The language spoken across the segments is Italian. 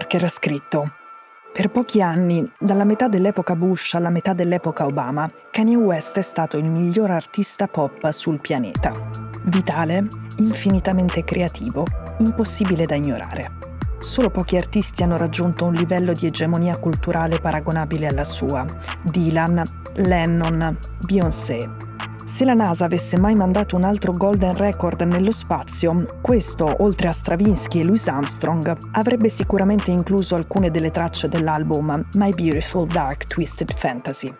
Yorker ha scritto per pochi anni, dalla metà dell'epoca Bush alla metà dell'epoca Obama, Kanye West è stato il miglior artista pop sul pianeta. Vitale, infinitamente creativo, impossibile da ignorare. Solo pochi artisti hanno raggiunto un livello di egemonia culturale paragonabile alla sua. Dylan, Lennon, Beyoncé, se la NASA avesse mai mandato un altro Golden Record nello spazio, questo, oltre a Stravinsky e Louis Armstrong, avrebbe sicuramente incluso alcune delle tracce dell'album My Beautiful Dark Twisted Fantasy.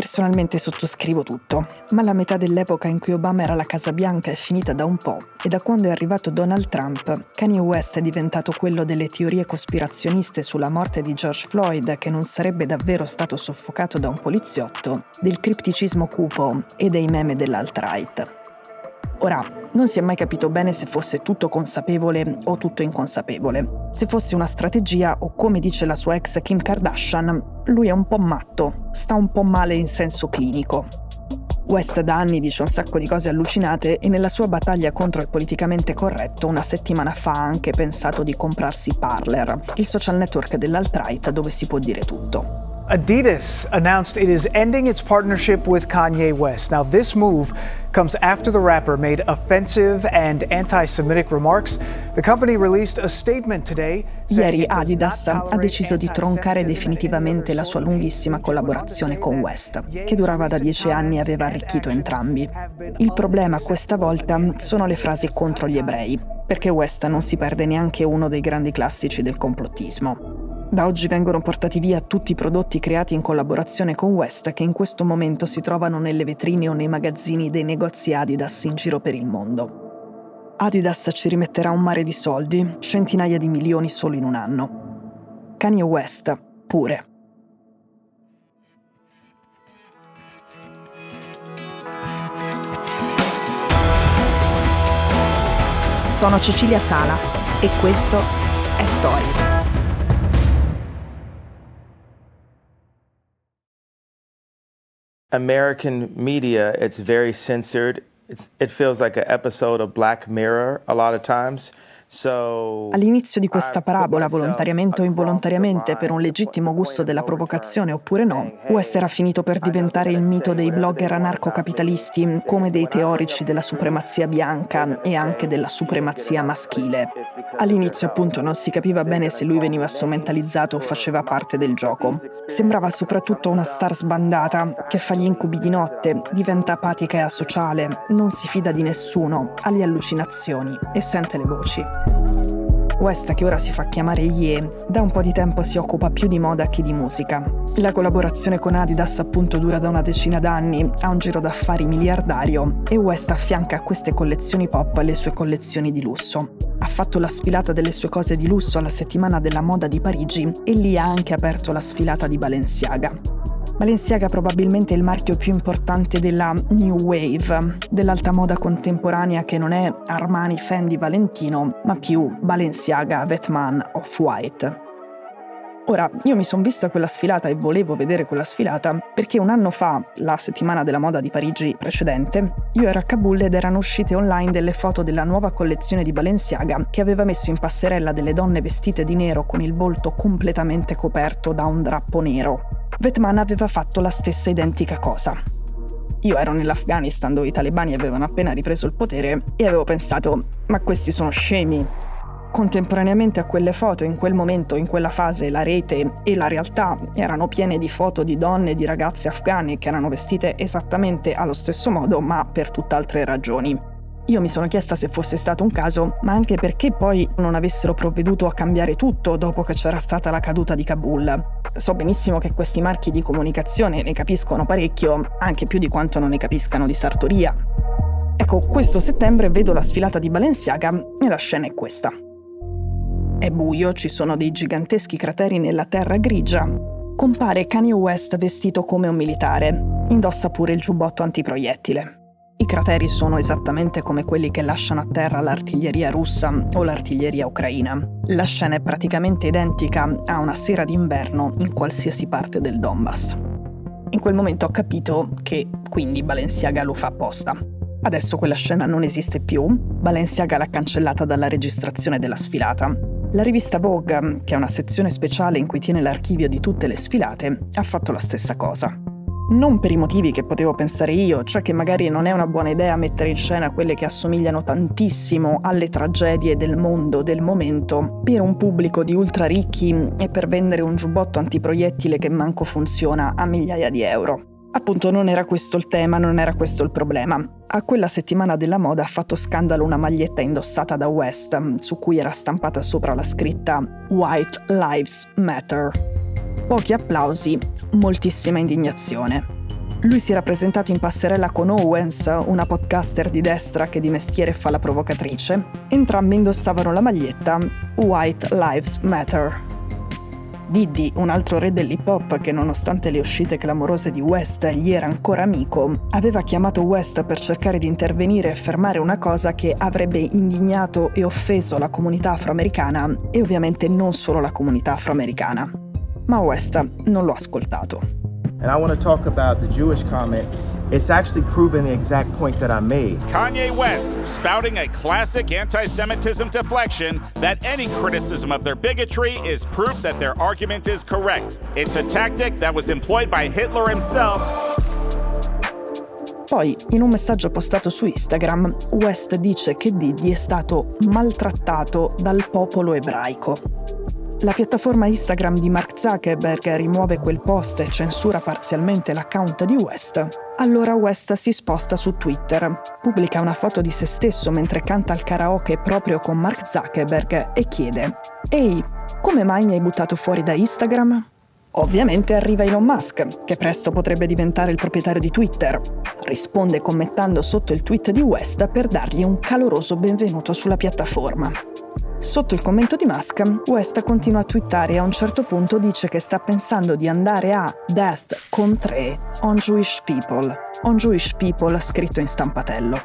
Personalmente sottoscrivo tutto, ma la metà dell'epoca in cui Obama era alla Casa Bianca è finita da un po' e da quando è arrivato Donald Trump, Kanye West è diventato quello delle teorie cospirazioniste sulla morte di George Floyd che non sarebbe davvero stato soffocato da un poliziotto, del cripticismo cupo e dei meme dell'alt-right. Ora, non si è mai capito bene se fosse tutto consapevole o tutto inconsapevole. Se fosse una strategia o come dice la sua ex Kim Kardashian, lui è un po' matto, sta un po' male in senso clinico. West da anni dice un sacco di cose allucinate e nella sua battaglia contro il politicamente corretto una settimana fa ha anche pensato di comprarsi Parler, il social network dell'alt-right dove si può dire tutto. Adidas announced it is ending its partnership with Kanye West. Now, this move comes after the rapper made offensive and anti Semitic remarks. The company released a statement today. Ieri Adidas ha deciso di troncare definitivamente la sua lunghissima collaborazione con West, che durava da dieci anni e aveva arricchito entrambi. Il problema questa volta sono le frasi contro gli ebrei, perché West non si perde neanche uno dei grandi classici del complottismo. Da oggi vengono portati via tutti i prodotti creati in collaborazione con West che in questo momento si trovano nelle vetrine o nei magazzini dei negozi Adidas in giro per il mondo. Adidas ci rimetterà un mare di soldi, centinaia di milioni solo in un anno. Kanye West, pure. Sono Cecilia Sala e questo è Stories. American media, it's very censored. It's, it feels like an episode of Black Mirror a lot of times. All'inizio di questa parabola, volontariamente o involontariamente, per un legittimo gusto della provocazione oppure no, West era finito per diventare il mito dei blogger anarcocapitalisti come dei teorici della supremazia bianca e anche della supremazia maschile. All'inizio appunto non si capiva bene se lui veniva strumentalizzato o faceva parte del gioco. Sembrava soprattutto una star sbandata che fa gli incubi di notte, diventa apatica e asociale, non si fida di nessuno, ha le allucinazioni e sente le voci. West, che ora si fa chiamare Ye, da un po' di tempo si occupa più di moda che di musica. La collaborazione con Adidas appunto dura da una decina d'anni, ha un giro d'affari miliardario e West affianca a queste collezioni pop le sue collezioni di lusso. Ha fatto la sfilata delle sue cose di lusso alla settimana della moda di Parigi e lì ha anche aperto la sfilata di Balenciaga. Balenciaga è probabilmente il marchio più importante della New Wave, dell'alta moda contemporanea che non è Armani, Fendi, Valentino, ma più Balenciaga, Vetman, Off-White. Ora, io mi sono vista quella sfilata e volevo vedere quella sfilata perché un anno fa, la settimana della moda di Parigi precedente, io ero a Kabul ed erano uscite online delle foto della nuova collezione di Balenciaga che aveva messo in passerella delle donne vestite di nero con il volto completamente coperto da un drappo nero. Vetman aveva fatto la stessa identica cosa. Io ero nell'Afghanistan dove i talebani avevano appena ripreso il potere e avevo pensato, ma questi sono scemi. Contemporaneamente a quelle foto, in quel momento, in quella fase, la rete e la realtà erano piene di foto di donne e di ragazze afghane che erano vestite esattamente allo stesso modo, ma per tutt'altre ragioni. Io mi sono chiesta se fosse stato un caso, ma anche perché poi non avessero provveduto a cambiare tutto dopo che c'era stata la caduta di Kabul. So benissimo che questi marchi di comunicazione ne capiscono parecchio, anche più di quanto non ne capiscano di sartoria. Ecco, questo settembre vedo la sfilata di Balenciaga e la scena è questa. È buio, ci sono dei giganteschi crateri nella terra grigia. Compare Kanye West vestito come un militare. Indossa pure il giubbotto antiproiettile. Crateri sono esattamente come quelli che lasciano a terra l'artiglieria russa o l'artiglieria ucraina. La scena è praticamente identica a una sera d'inverno in qualsiasi parte del Donbass. In quel momento ho capito che quindi Balenciaga lo fa apposta. Adesso quella scena non esiste più, Balenciaga l'ha cancellata dalla registrazione della sfilata. La rivista Vogue, che è una sezione speciale in cui tiene l'archivio di tutte le sfilate, ha fatto la stessa cosa. Non per i motivi che potevo pensare io, cioè che magari non è una buona idea mettere in scena quelle che assomigliano tantissimo alle tragedie del mondo del momento per un pubblico di ultra ricchi e per vendere un giubbotto antiproiettile che manco funziona a migliaia di euro. Appunto non era questo il tema, non era questo il problema. A quella settimana della moda ha fatto scandalo una maglietta indossata da West, su cui era stampata sopra la scritta White Lives Matter. Pochi applausi, moltissima indignazione. Lui si era presentato in passerella con Owens, una podcaster di destra che di mestiere fa la provocatrice. Entrambi indossavano la maglietta White Lives Matter. Diddy, un altro re dell'hip hop che nonostante le uscite clamorose di West gli era ancora amico, aveva chiamato West per cercare di intervenire e fermare una cosa che avrebbe indignato e offeso la comunità afroamericana e ovviamente non solo la comunità afroamericana ma West non l'ho ascoltato. And I want to talk about the Jewish comment. It's actually proven the exact point that I made. Kanye West spouting a classic anti Semitism deflection that any criticism of their bigotry is proof that their argument is correct. It's a tactic that was employed by Hitler himself. Poi, in un messaggio postato su Instagram, West dice che Diddy è stato maltrattato dal popolo ebraico. La piattaforma Instagram di Mark Zuckerberg rimuove quel post e censura parzialmente l'account di West. Allora West si sposta su Twitter, pubblica una foto di se stesso mentre canta al karaoke proprio con Mark Zuckerberg e chiede Ehi, come mai mi hai buttato fuori da Instagram? Ovviamente arriva Elon Musk, che presto potrebbe diventare il proprietario di Twitter. Risponde commentando sotto il tweet di West per dargli un caloroso benvenuto sulla piattaforma. Sotto il commento di Musk, West continua a twittare e a un certo punto dice che sta pensando di andare a Death con 3 on Jewish People, on Jewish People scritto in stampatello.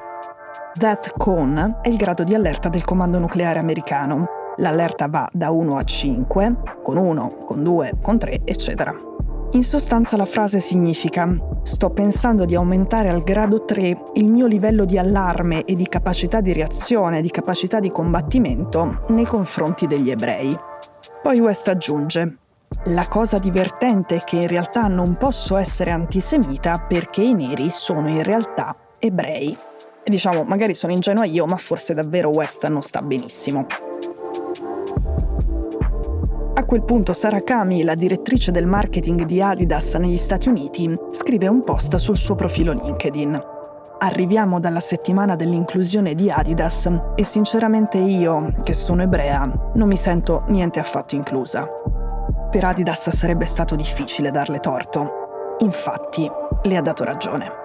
Death con è il grado di allerta del comando nucleare americano. L'allerta va da 1 a 5, con 1, con 2, con 3, eccetera. In sostanza la frase significa sto pensando di aumentare al grado 3 il mio livello di allarme e di capacità di reazione, di capacità di combattimento nei confronti degli ebrei. Poi West aggiunge la cosa divertente è che in realtà non posso essere antisemita perché i neri sono in realtà ebrei. E diciamo, magari sono ingenua io, ma forse davvero West non sta benissimo. A quel punto Sara Kami, la direttrice del marketing di Adidas negli Stati Uniti, scrive un post sul suo profilo LinkedIn. Arriviamo dalla settimana dell'inclusione di Adidas e sinceramente io, che sono ebrea, non mi sento niente affatto inclusa. Per Adidas sarebbe stato difficile darle torto. Infatti, le ha dato ragione.